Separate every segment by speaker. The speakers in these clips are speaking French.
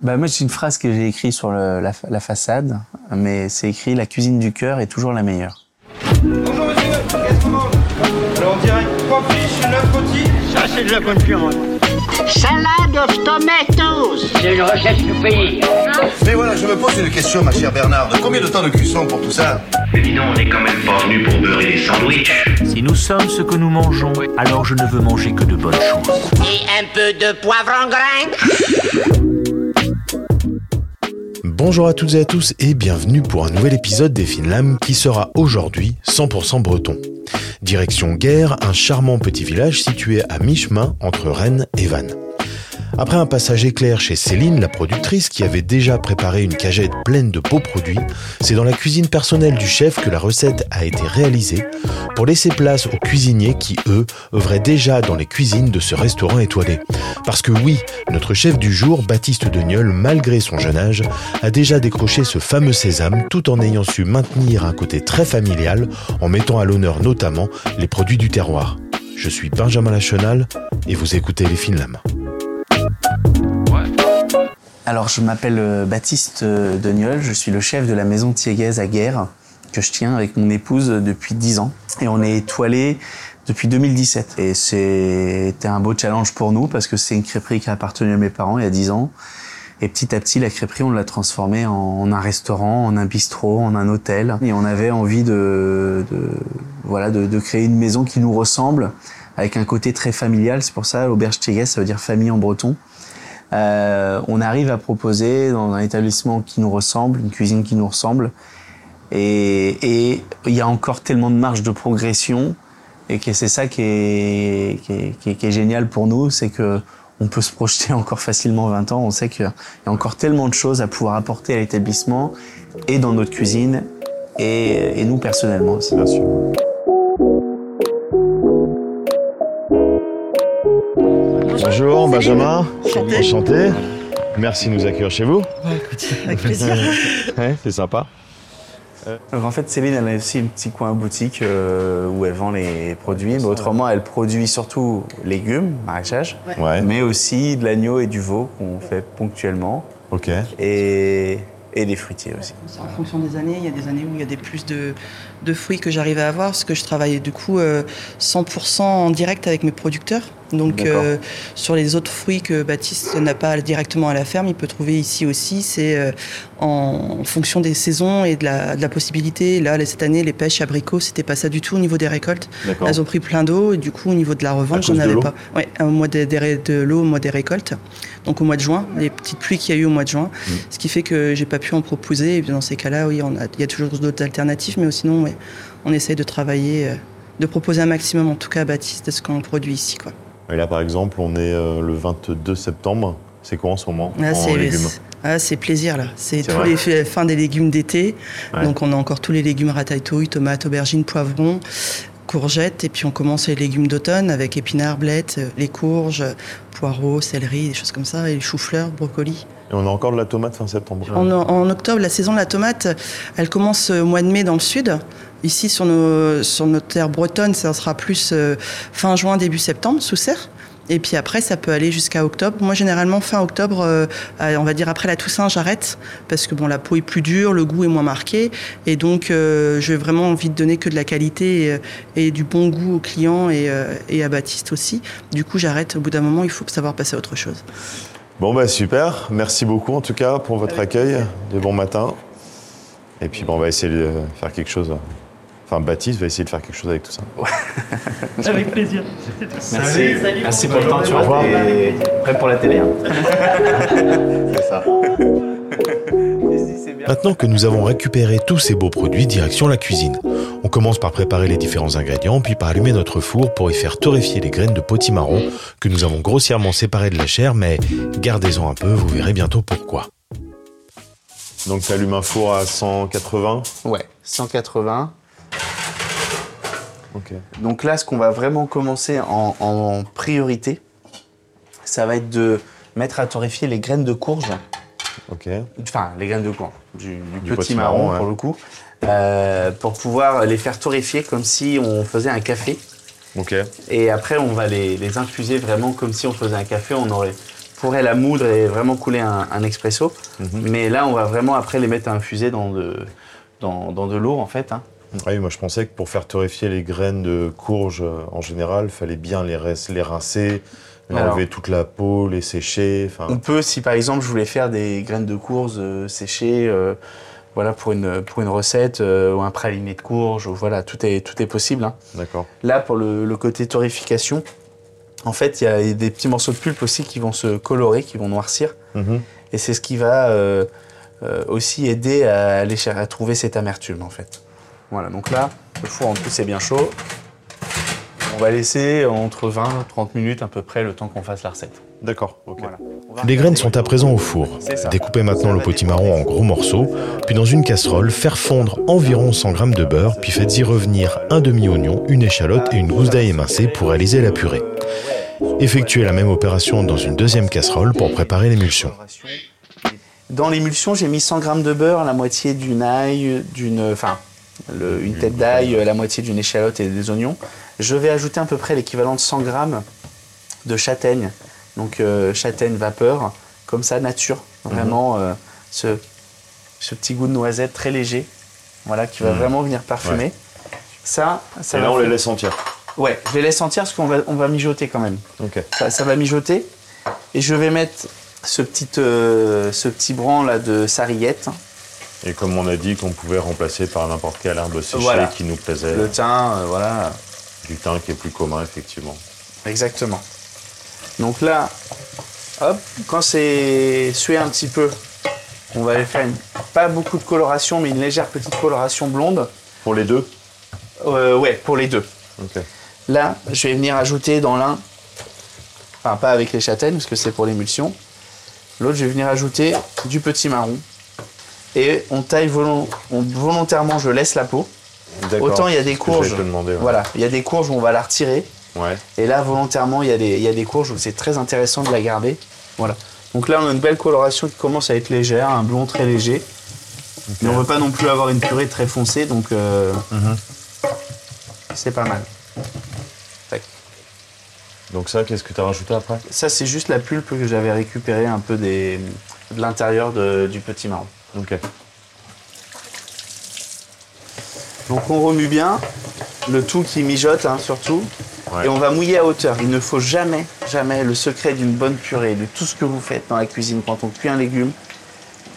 Speaker 1: Bah moi c'est une phrase que j'ai écrite sur le- la, fa- la façade, mais c'est écrit la cuisine du cœur est toujours la meilleure.
Speaker 2: Bonjour monsieur, qu'est-ce qu'on mange Alors on dirait trois fiches, neuf rôtis.
Speaker 3: Ça, c'est de la concurrence.
Speaker 4: Salad of tomatoes.
Speaker 3: C'est une recette du pays.
Speaker 5: Mais voilà, je me pose une question, ma chère Bernarde. Combien de temps de cuisson pour tout ça
Speaker 6: Mais dis donc, on n'est quand même pas venu pour beurrer des sandwichs.
Speaker 7: Si nous sommes ce que nous mangeons, alors je ne veux manger que de bonnes choses.
Speaker 4: Et un peu de poivre en grain.
Speaker 8: Bonjour à toutes et à tous et bienvenue pour un nouvel épisode des Finlam qui sera aujourd'hui 100% breton. Direction Guerre, un charmant petit village situé à mi-chemin entre Rennes et Vannes. Après un passage éclair chez Céline, la productrice, qui avait déjà préparé une cagette pleine de beaux produits, c'est dans la cuisine personnelle du chef que la recette a été réalisée pour laisser place aux cuisiniers qui, eux, œuvraient déjà dans les cuisines de ce restaurant étoilé. Parce que oui, notre chef du jour, Baptiste Deniol, malgré son jeune âge, a déjà décroché ce fameux sésame tout en ayant su maintenir un côté très familial en mettant à l'honneur notamment les produits du terroir. Je suis Benjamin Lachenal et vous écoutez les Finlam.
Speaker 1: Alors je m'appelle euh, Baptiste euh, Deniol, je suis le chef de la maison Thiéguez à Guerre, que je tiens avec mon épouse depuis 10 ans. Et on est étoilé depuis 2017. Et c'était un beau challenge pour nous parce que c'est une crêperie qui a appartenu à mes parents il y a 10 ans. Et petit à petit, la crêperie, on l'a transformée en, un restaurant, en un bistrot, en un hôtel. Et on avait envie de, de voilà, de, créer une maison qui nous ressemble, avec un côté très familial. C'est pour ça, auberge Thiéguez, ça veut dire famille en breton. Euh, on arrive à proposer dans un établissement qui nous ressemble, une cuisine qui nous ressemble. Et et il y a encore tellement de marge de progression et que c'est ça qui est, qui, est, qui est- génial pour nous, c'est que on peut se projeter encore facilement 20 ans. On sait qu'il y a encore tellement de choses à pouvoir apporter à l'établissement et dans notre cuisine et, et nous personnellement aussi.
Speaker 8: Bien sûr. Benjamin, enchanté. Merci de nous accueillir chez vous.
Speaker 9: Avec plaisir.
Speaker 8: Ouais, c'est sympa.
Speaker 1: Donc en fait, Céline, elle a aussi un petit coin boutique euh, où elle vend les produits, mais autrement, elle produit surtout légumes, maraîchage,
Speaker 8: Ouais,
Speaker 1: mais aussi de l'agneau et du veau qu'on fait ponctuellement,
Speaker 8: ok.
Speaker 1: et, et des fruitiers aussi.
Speaker 9: En fonction des années. Il y a des années où il y a des plus de, de fruits que j'arrive à avoir parce que je travaille du coup euh, 100% en direct avec mes producteurs. Donc euh, sur les autres fruits que Baptiste n'a pas directement à la ferme, il peut trouver ici aussi. C'est euh, en, fonction des saisons et de la, de la possibilité. Là, cette année, les pêches abricots, c'était pas ça du tout au niveau des récoltes. Elles ont pris plein d'eau et du coup, au niveau de la revente, avais
Speaker 8: l'eau
Speaker 9: pas. Ouais, au mois de l'eau, au mois des récoltes. Donc au mois de juin, les petites pluies qu'il y a eu au mois de juin,
Speaker 8: Mm.
Speaker 9: ce qui fait que j'ai pas pu en proposer. Et dans ces cas-là, oui, on a- il y a toujours d'autres alternatives, mais sinon, ouais, on essaye de travailler, euh, de proposer un maximum, en tout cas à Baptiste, de ce qu'on produit ici, quoi.
Speaker 8: Et là par exemple, on est euh, le 22 septembre. C'est quoi en ce moment en légumes?
Speaker 9: Ah, c'est plaisir là. C'est tous
Speaker 8: vrai
Speaker 9: les fi- fins des légumes d'été.
Speaker 8: Ouais.
Speaker 9: Donc on a encore tous les légumes ratatouille, tomates, aubergines, poivrons, courgettes. Et puis on commence les légumes d'automne avec épinards, blettes, euh, les courges, poireaux, céleri, des choses comme ça, et les choux-fleurs, brocolis.
Speaker 8: Et on a encore de la tomate fin septembre.
Speaker 9: En, en octobre, la saison de la tomate, elle commence au mois de mai dans le sud. Ici, sur, nos, sur notre terre bretonne, ça sera plus euh, fin juin, début septembre, sous serre. Et puis après, ça peut aller jusqu'à octobre. Moi, généralement, fin octobre, euh, euh, on va dire après la Toussaint, j'arrête. Parce que bon, la peau est plus dure, le goût est moins marqué. Et donc, euh, j'ai vraiment envie de donner que de la qualité et, et du bon goût aux clients et, euh, et à Baptiste aussi. Du coup, j'arrête. Au bout d'un moment, il faut savoir passer à autre chose.
Speaker 8: Bon bah super, merci beaucoup en tout cas pour votre accueil, de bon matin. Et puis bon, on va essayer de faire quelque chose. Enfin Baptiste va essayer de faire quelque chose avec tout ça.
Speaker 9: Avec plaisir.
Speaker 1: Merci, merci pour le temps, tu vois. Et prêt pour la télé. Hein. c'est ça.
Speaker 8: Maintenant que nous avons récupéré tous ces beaux produits, direction la cuisine. On commence par préparer les différents ingrédients, puis par allumer notre four pour y faire torréfier les graines de potimarron que nous avons grossièrement séparées de la chair, mais gardez-en un peu, vous verrez bientôt pourquoi. Donc tu allumes un four à 180
Speaker 1: Ouais, 180. Donc là, ce qu'on va vraiment commencer en, en priorité, ça va être de mettre à torréfier les graines de courge.
Speaker 8: Ok.
Speaker 1: Enfin, les graines de courge, du, du
Speaker 8: Du
Speaker 1: petit marron
Speaker 8: ouais.
Speaker 1: pour le coup, euh, pour pouvoir les faire torréfier comme si on faisait un café.
Speaker 8: Ok.
Speaker 1: Et après, on va les, les infuser vraiment comme si on faisait un café. On aurait pourrait la moudre et vraiment couler un, un expresso.
Speaker 8: Mhm.
Speaker 1: Mais là, on va vraiment après les mettre à infuser dans de, dans, dans de l'eau, en fait. hein.
Speaker 8: Oui, moi je pensais que pour faire torréfier les graines de courge euh, en général, il fallait bien les, rincer,
Speaker 1: Alors.
Speaker 8: enlever toute la peau, les sécher.
Speaker 1: On peut, si par exemple je voulais faire des graines de courge euh, séchées, euh, voilà, pour une, pour une recette, euh, ou un praliné de courge, ou voilà, tout est, tout est possible. hein.
Speaker 8: d'accord.
Speaker 1: Là, pour le, le côté torréfication, en fait, il y a des petits morceaux de pulpe aussi qui vont se colorer, qui vont noircir.
Speaker 8: Mhm.
Speaker 1: Et c'est ce qui va aussi aider à, aller à trouver cette amertume, en fait. Voilà, donc là, le four en plus est bien chaud. On va laisser entre 20 et 30 minutes à peu près le temps qu'on fasse la recette.
Speaker 8: D'accord, ok.
Speaker 1: Voilà.
Speaker 8: Les graines sont à présent au four.
Speaker 1: C'est.
Speaker 8: Découpez maintenant le potimarron en gros morceaux, puis dans une casserole, faire fondre environ 100 g de beurre, puis faites-y revenir un demi-oignon, une échalote et une gousse d'ail émincée pour réaliser la purée. Effectuez la même opération dans une deuxième casserole pour préparer l'émulsion.
Speaker 1: Dans l'émulsion, j'ai mis 100 g de beurre, la moitié d'une ail, d'une, enfin, le- une tête d'ail, la moitié d'une échalote et des oignons. Je vais ajouter à peu près l'équivalent de 100 g de châtaigne, donc euh, châtaigne vapeur, comme ça, nature, vraiment euh, ce, ce petit goût de noisette très léger, voilà, qui va
Speaker 8: Mhm.
Speaker 1: vraiment venir parfumer. Ça, ça va faire-
Speaker 8: laisse entières.
Speaker 1: Ouais, je les laisse entières parce qu'on va, on va mijoter quand même. Ça, ça va mijoter. Et je vais mettre ce petit, euh, ce petit là de sarriette.
Speaker 8: Et comme on a dit qu'on pouvait remplacer par n'importe quelle herbe séchée
Speaker 1: Voilà.
Speaker 8: qui nous plaisait,
Speaker 1: Le thym, euh, voilà.
Speaker 8: du thym qui est plus commun effectivement.
Speaker 1: Exactement. Donc là, hop, quand c'est sué un petit peu, on va aller faire une, pas beaucoup de coloration, mais une légère petite coloration blonde.
Speaker 8: Pour les deux?
Speaker 1: Euh, ouais, pour les deux. Là, je vais venir ajouter dans l'un, enfin pas avec les châtaignes parce que c'est pour l'émulsion. L'autre, je vais venir ajouter du petit marron. Et on taille volon- on- volontairement, je laisse la peau. Autant il y a des courges.
Speaker 8: te demander, ouais.
Speaker 1: Voilà, il y a des courges où on va la retirer.
Speaker 8: Ouais.
Speaker 1: Et là, volontairement, il y, a des, il y a des courges où c'est très intéressant de la garder. Voilà. Donc là, on a une belle coloration qui commence à être légère, un blond très léger. Mais on ne veut pas non plus avoir une purée très foncée, donc euh, c'est pas mal. Tac.
Speaker 8: Donc ça, qu'est-ce que tu as rajouté après?
Speaker 1: Ça, c'est juste la pulpe que j'avais récupérée un peu des, de l'intérieur du petit marron.
Speaker 8: Ok.
Speaker 1: Donc on remue bien, le tout qui mijote hein, surtout,
Speaker 8: Ouais.
Speaker 1: et on va mouiller à hauteur. Il ne faut jamais, jamais, le secret d'une bonne purée, de tout ce que vous faites dans la cuisine quand on cuit un légume,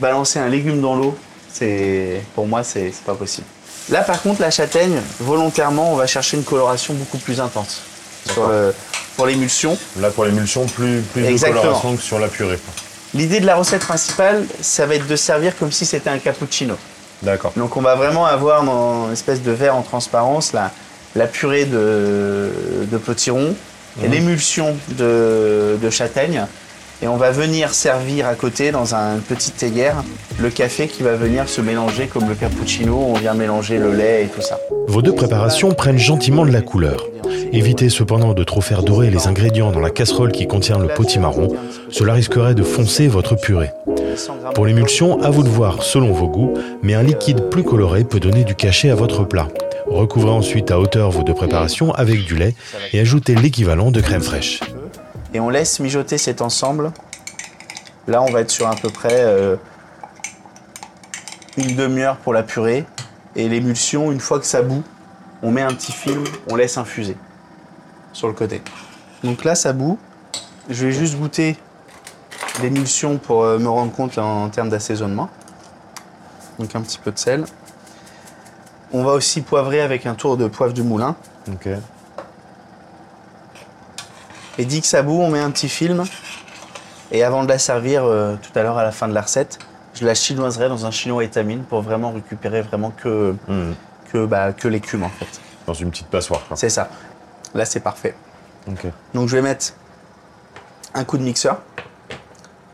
Speaker 1: balancer un légume dans l'eau, c'est pour moi c'est pas possible. Là par contre la châtaigne, volontairement on va chercher une coloration beaucoup plus intense sur le, pour l'émulsion.
Speaker 8: Là, pour l'émulsion, plus, plus de coloration que sur la purée.
Speaker 1: L'idée de la recette principale, ça va être de servir comme si c'était un cappuccino.
Speaker 8: D'accord.
Speaker 1: Donc on va vraiment avoir dans une espèce de verre en transparence la, la purée de, de potiron et l'émulsion de, de châtaigne. Et on va venir servir à côté dans un- une petite théière le café qui va venir se mélanger comme le cappuccino. On vient mélanger le lait et tout ça.
Speaker 8: Vos deux préparations prennent gentiment de la couleur. Évitez cependant de trop faire dorer les ingrédients dans la casserole qui contient le potimarron. Cela risquerait de foncer votre purée. Pour l'émulsion, à vous de voir selon vos goûts, mais un liquide plus coloré peut donner du cachet à votre plat. Recouvrez ensuite à hauteur vos deux préparations avec du lait et ajoutez l'équivalent de crème fraîche.
Speaker 1: Et on laisse mijoter cet ensemble. Là, on va être sur à peu près euh, une demi-heure pour la purée. Et l'émulsion, une fois que ça bout, on met un petit film, on laisse infuser sur le côté. Donc là, ça bout. Je vais juste goûter l'émulsion pour euh, me rendre compte en, termes d'assaisonnement. Donc un petit peu de sel. On va aussi poivrer avec un tour de poivre du moulin. Et dit que ça bout, on met un petit film. Et avant de la servir euh, tout à l'heure à la fin de la recette, je la chinoiserai dans un chinois étamine pour vraiment récupérer vraiment que,
Speaker 8: Mhm.
Speaker 1: que, bah, que l'écume en fait.
Speaker 8: Dans une petite passoire.
Speaker 1: C'est ça. Là c'est parfait.
Speaker 8: Ok.
Speaker 1: Donc je vais mettre un coup de mixeur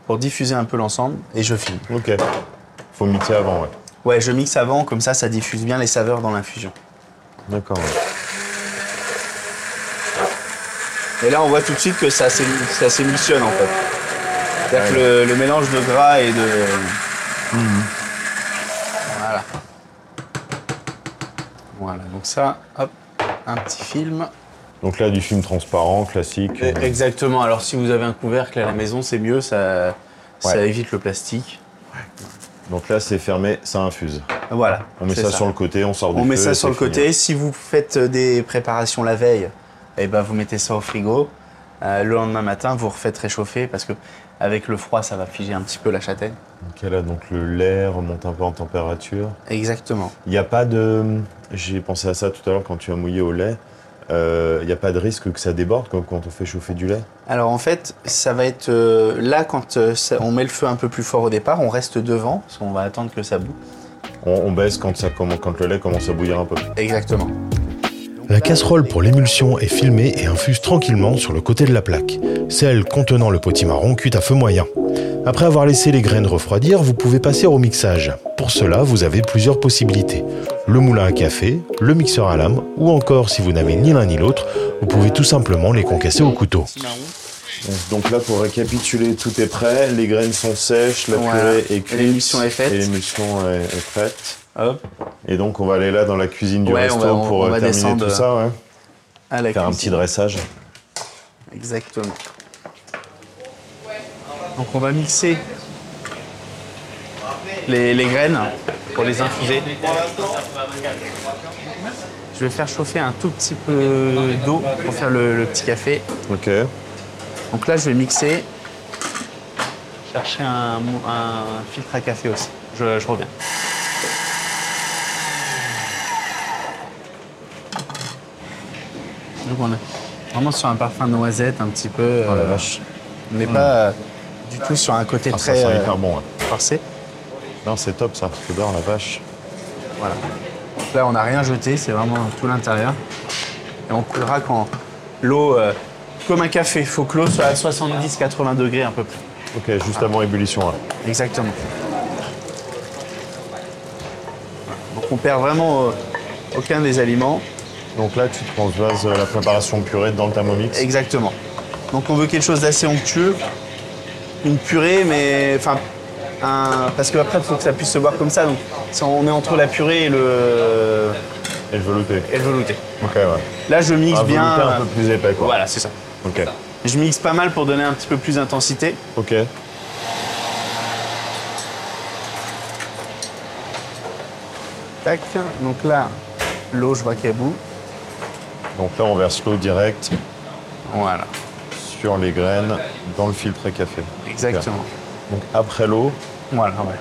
Speaker 1: pour diffuser un peu l'ensemble et je filme.
Speaker 8: Ok. Faut mixer avant, ouais.
Speaker 1: Ouais, je mixe avant, comme ça ça diffuse bien les saveurs dans l'infusion.
Speaker 8: D'accord. ouais.
Speaker 1: Et là on voit tout de suite que ça s'é- ça s'émulsionne en fait. C'est-à-dire que le, le mélange de gras et de... Voilà. Voilà, donc ça, hop, un petit film.
Speaker 10: Donc là, du film transparent, classique.
Speaker 1: Eh, Exactement. Alors si vous avez un couvercle à la maison, c'est mieux, ça, évite le plastique.
Speaker 10: Donc là, c'est fermé, ça infuse.
Speaker 1: Voilà.
Speaker 10: On met ça, sur le côté, on sort du
Speaker 1: On met ça sur le
Speaker 10: fini.
Speaker 1: côté. Si vous faites des préparations la veille, eh ben vous mettez ça au frigo. Euh, le lendemain matin, vous refaites réchauffer parce que avec le froid, ça va figer un petit peu la châtaigne.
Speaker 10: Ok, là, donc le lait remonte un peu en température.
Speaker 1: Exactement.
Speaker 10: Il n'y a pas de. J'ai pensé à ça tout à l'heure quand tu as mouillé au lait. Euh, Il n'y a pas de risque que ça déborde comme quand on fait chauffer du lait?
Speaker 1: Alors en fait, ça va être euh, là quand euh, ça- on met le feu un peu plus fort au départ, on reste devant parce qu'on va attendre que ça boue.
Speaker 10: on, on baisse quand, ça quand le lait commence à bouillir un peu.
Speaker 1: Exactement.
Speaker 10: La casserole pour l'émulsion est filmée et infuse tranquillement sur le côté de la plaque, celle contenant le potimarron cuit à feu moyen. Après avoir laissé les graines refroidir, vous pouvez passer au mixage. Pour cela, vous avez plusieurs possibilités. Le moulin à café, le mixeur à lame, ou encore, si vous n'avez ni l'un ni l'autre, vous pouvez tout simplement les concasser au couteau. Donc là, pour récapituler, tout est prêt, les graines sont sèches, la
Speaker 1: Voilà.
Speaker 10: purée est cuite.
Speaker 1: L'émulsion est faite.
Speaker 10: Et l'émulsion est, est prête.
Speaker 1: Hop,
Speaker 10: Et donc, on va aller là dans la cuisine du
Speaker 1: Ouais,
Speaker 10: resto
Speaker 1: on va- on-
Speaker 10: pour
Speaker 1: on
Speaker 10: euh,
Speaker 1: va
Speaker 10: terminer tout ça, ouais.
Speaker 1: à la
Speaker 10: Faire un petit dressage.
Speaker 1: Exactement. Donc on va mixer les, les graines pour les infuser. Je vais faire chauffer un tout petit peu d'eau pour faire le, le petit café.
Speaker 10: Ok.
Speaker 1: Donc là, je vais mixer. Chercher un, un filtre à café aussi. Je, je reviens. Donc on est vraiment sur un parfum noisette un petit peu.
Speaker 10: Oh la
Speaker 1: euh,
Speaker 10: vache.
Speaker 1: on n'est pas euh, du tout sur un côté
Speaker 10: Ah, ça
Speaker 1: très
Speaker 10: sent
Speaker 1: euh,
Speaker 10: hyper bon.
Speaker 1: forcé.
Speaker 10: Non, c'est top ça. L'odeur, la vache.
Speaker 1: Voilà. Donc là, on n'a rien jeté, c'est vraiment tout l'intérieur. Et on coulera quand l'eau, euh, comme un café, il faut que l'eau soit à 70-80 degrés un peu plus.
Speaker 10: Ok, juste avant ébullition. là.
Speaker 1: Exactement. Donc on perd vraiment aucun des aliments.
Speaker 10: Donc là, tu transvases euh, la préparation purée dans le Thermomix.
Speaker 1: Exactement. Donc on veut quelque chose d'assez onctueux. Une purée, mais enfin, un- parce qu'après il faut que ça puisse se boire comme ça. Donc on est entre la purée et le,
Speaker 10: Et le velouté.
Speaker 1: et le velouté.
Speaker 10: Ok, ouais.
Speaker 1: Là je mixe
Speaker 10: Un
Speaker 1: bien.
Speaker 10: un peu plus épais, quoi.
Speaker 1: Voilà, c'est ça.
Speaker 10: Ok.
Speaker 1: Je mixe pas mal pour donner un petit peu plus d'intensité.
Speaker 10: Ok.
Speaker 1: Tac. Donc là, l'eau, je vois qu'elle bout.
Speaker 10: Donc là, on verse l'eau directe
Speaker 1: Voilà,
Speaker 10: sur les graines dans le filtre à café.
Speaker 1: exactement.
Speaker 10: Donc après l'eau,
Speaker 1: Voilà, ouais.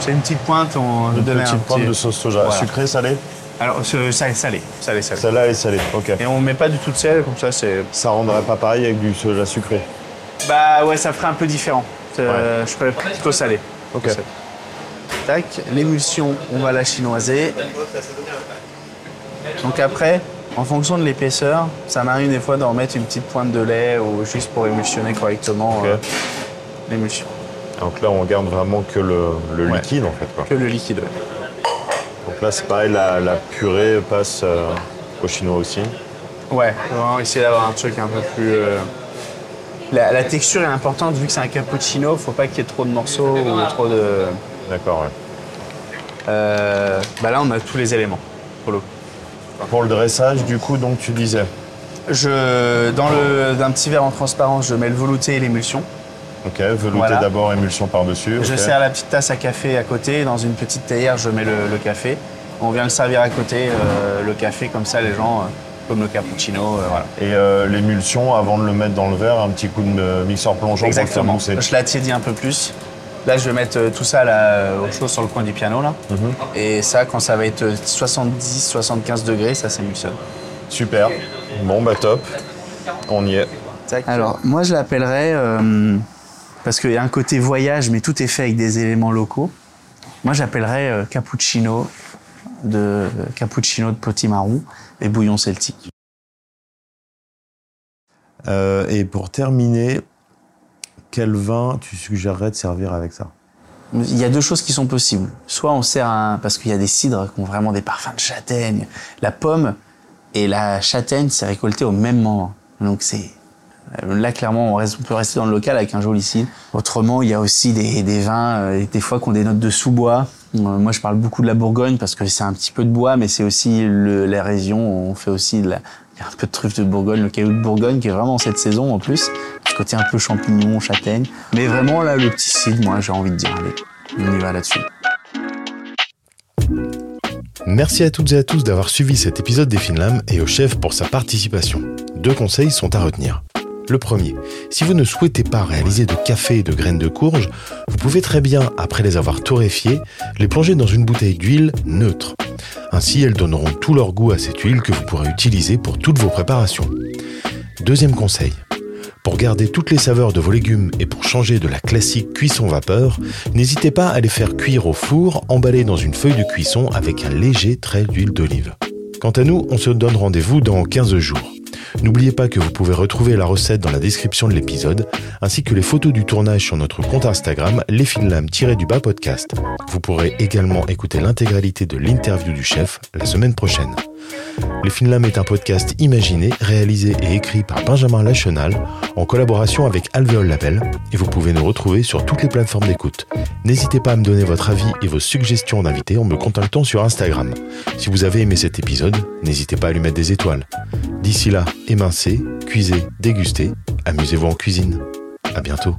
Speaker 1: C'est une petite pointe, on
Speaker 10: une petite
Speaker 1: un
Speaker 10: pointe
Speaker 1: petit-
Speaker 10: de sauce soja.
Speaker 1: Voilà.
Speaker 10: Sucré, salé
Speaker 1: Alors, salé, salé, salé, salé.
Speaker 10: Celle-là, elle est salée. Ok.
Speaker 1: Et on met pas du tout de sel, comme ça, c'est.
Speaker 10: Ça rendrait pas pareil avec du soja sucré.
Speaker 1: Bah ouais, ça ferait un peu différent. Euh, Je ferais plutôt salé.
Speaker 10: Ok.
Speaker 1: Salé. Tac, l'émulsion, on va la chinoiser. Donc après, en fonction de l'épaisseur, ça m'arrive des fois d'en remettre une petite pointe de lait ou juste pour émulsionner correctement euh, l'émulsion.
Speaker 10: Donc là, on garde vraiment que le, le
Speaker 1: Ouais.
Speaker 10: liquide, en fait. Quoi.
Speaker 1: Que le liquide.
Speaker 10: Donc là, c'est pareil, la, la purée passe euh, au chinois aussi.
Speaker 1: Ouais, vraiment essayer d'avoir un truc un peu plus. euh, La, la texture est importante vu que c'est un cappuccino, faut pas qu'il y ait trop de morceaux ou trop de.
Speaker 10: D'accord, ouais.
Speaker 1: Euh, Bah là, on a tous les éléments pour le coup.
Speaker 10: Pour le dressage, du coup, donc tu disais.
Speaker 1: Je, dans le, d'un petit verre en transparence, je mets le velouté et l'émulsion.
Speaker 10: Ok, velouté
Speaker 1: Voilà.
Speaker 10: d'abord, émulsion par-dessus.
Speaker 1: Je sers la petite tasse à café à côté. Dans une petite théière, je mets le, le café. On vient le servir à côté, euh, le café, comme ça, les gens, euh, comme le cappuccino, euh, voilà.
Speaker 10: Et l'émulsion, avant de le mettre dans le verre, un petit coup de mixeur plongeant pour le faire mousser.
Speaker 1: Je la tiédis un peu plus. Là, je vais mettre euh, tout ça là, au chaud sur le coin du piano. Là.
Speaker 10: Mhm.
Speaker 1: Et ça, quand ça va être 70-75 degrés, ça s'émulsionne.
Speaker 10: Super. Bon, bah top. On y est.
Speaker 1: Alors, moi, je l'appellerais, euh, parce qu'il y a un côté voyage, mais tout est fait avec des éléments locaux. Moi, j'appellerais euh, cappuccino de cappuccino de potimarron et bouillon celtique.
Speaker 10: Euh, et pour terminer, quel vin tu suggérerais de servir avec ça?
Speaker 1: Il y a deux choses qui sont possibles. Soit on sert un, parce qu'il y a des cidres qui ont vraiment des parfums de châtaigne. La pomme et la châtaigne, c'est récolté au même moment. Donc c'est là clairement on, peut rester dans le local avec un joli cidre. Autrement, il y a aussi des, vins euh, des fois qui ont des notes de sous-bois. Euh, moi, je parle beaucoup de la Bourgogne parce que c'est un petit peu de bois, mais c'est aussi la région. On fait aussi un peu de truffe de Bourgogne, le caillou de Bourgogne qui est vraiment cette saison en plus. Côté un peu champignon, châtaigne. Mais vraiment là, le petit cidre, moi j'ai envie de dire, allez, on y va là-dessus.
Speaker 8: Merci à toutes et à tous d'avoir suivi cet épisode des Finlam et au chef pour sa participation. Deux conseils sont à retenir. Le premier, si vous ne souhaitez pas réaliser de café et de graines de courge, vous pouvez très bien, après les avoir torréfiées, les plonger dans une bouteille d'huile neutre. Ainsi, elles donneront tout leur goût à cette huile que vous pourrez utiliser pour toutes vos préparations. Deuxième conseil, pour garder toutes les saveurs de vos légumes et pour changer de la classique cuisson vapeur, n'hésitez pas à les faire cuire au four emballés dans une feuille de cuisson avec un léger trait d'huile d'olive. Quant à nous, on se donne rendez-vous dans 15 jours. N'oubliez pas que vous pouvez retrouver la recette dans la description de l'épisode, ainsi que les photos du tournage sur notre compte Instagram, lesfinlam-du-bas podcast. Vous pourrez également écouter l'intégralité de l'interview du chef la semaine prochaine. Les est un podcast imaginé, réalisé et écrit par Benjamin Lachenal en collaboration avec Alvéole Label et vous pouvez nous retrouver sur toutes les plateformes d'écoute. N'hésitez pas à me donner votre avis et vos suggestions d'invités en me contactant sur Instagram. Si vous avez aimé cet épisode, n'hésitez pas à lui mettre des étoiles. D'ici là, émincez, cuisez, dégustez, amusez-vous en cuisine. À bientôt.